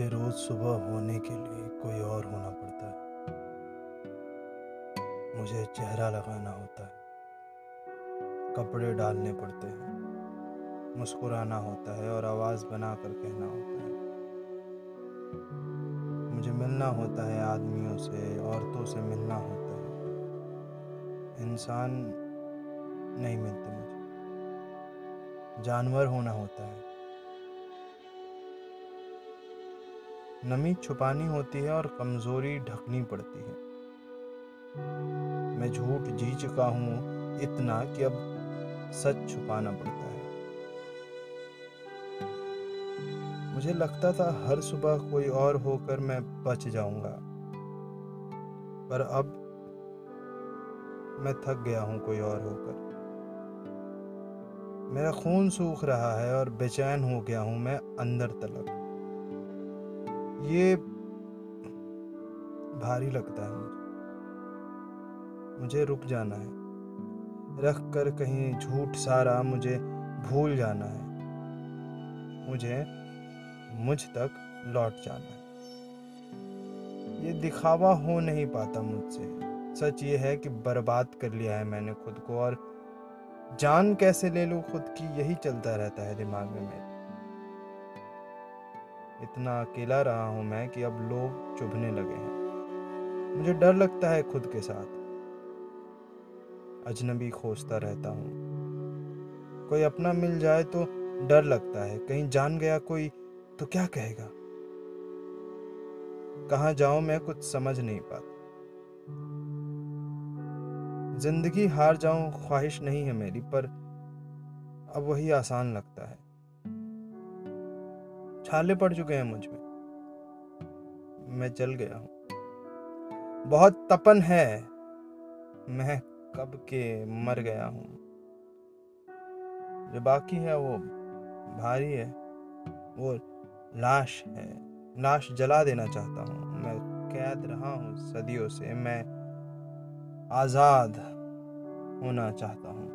रोज सुबह होने के लिए कोई और होना पड़ता है। मुझे चेहरा लगाना होता है। कपड़े डालने पड़ते हैं। मुस्कुराना होता है और आवाज़ बना कर कहना होता है। मुझे मिलना होता है आदमियों से, औरतों से मिलना होता है। इंसान नहीं मिलते मुझे। जानवर होना होता है। नमी छुपानी होती है और कमज़ोरी ढकनी पड़ती है। मैं झूठ जी चुका हूँ इतना कि अब सच छुपाना पड़ता है। मुझे लगता था हर सुबह कोई और होकर मैं बच जाऊँगा। पर अब मैं थक गया हूँ कोई और होकर। मेरा खून सूख रहा है और बेचैन हो गया हूँ मैं अंदर तलक। ये भारी लगता है मुझे। मुझे रुक जाना है। रख कर कहीं झूठ सारा मुझे भूल जाना है। मुझे मुझ तक लौट जाना है। ये दिखावा हो नहीं पाता मुझसे। सच ये है कि बर्बाद कर लिया है मैंने खुद को और जान कैसे ले लूँ खुद की? यही चलता रहता है दिमाग में मेरे। इतना अकेला रहा हूँ मैं कि अब लोग चुभने लगे हैं। मुझे डर लगता है खुद के साथ। अजनबी खोजता रहता हूँ। कोई अपना मिल जाए तो डर लगता है। कहीं जान गया कोई तो क्या कहेगा? कहा जाऊँ मैं कुछ समझ नहीं पाता। ज़िंदगी हार जाऊँ ख्वाहिश नहीं है मेरी, पर अब वही आसान लगता है। छाले पड़ चुके हैं मुझमें। मैं जल गया हूँ। बहुत तपन है। मैं कब के मर गया हूँ। जो बाकी है वो भारी है। वो लाश है। लाश जला देना चाहता हूँ। मैं कैद रहा हूँ सदियों से। मैं आज़ाद होना चाहता हूँ।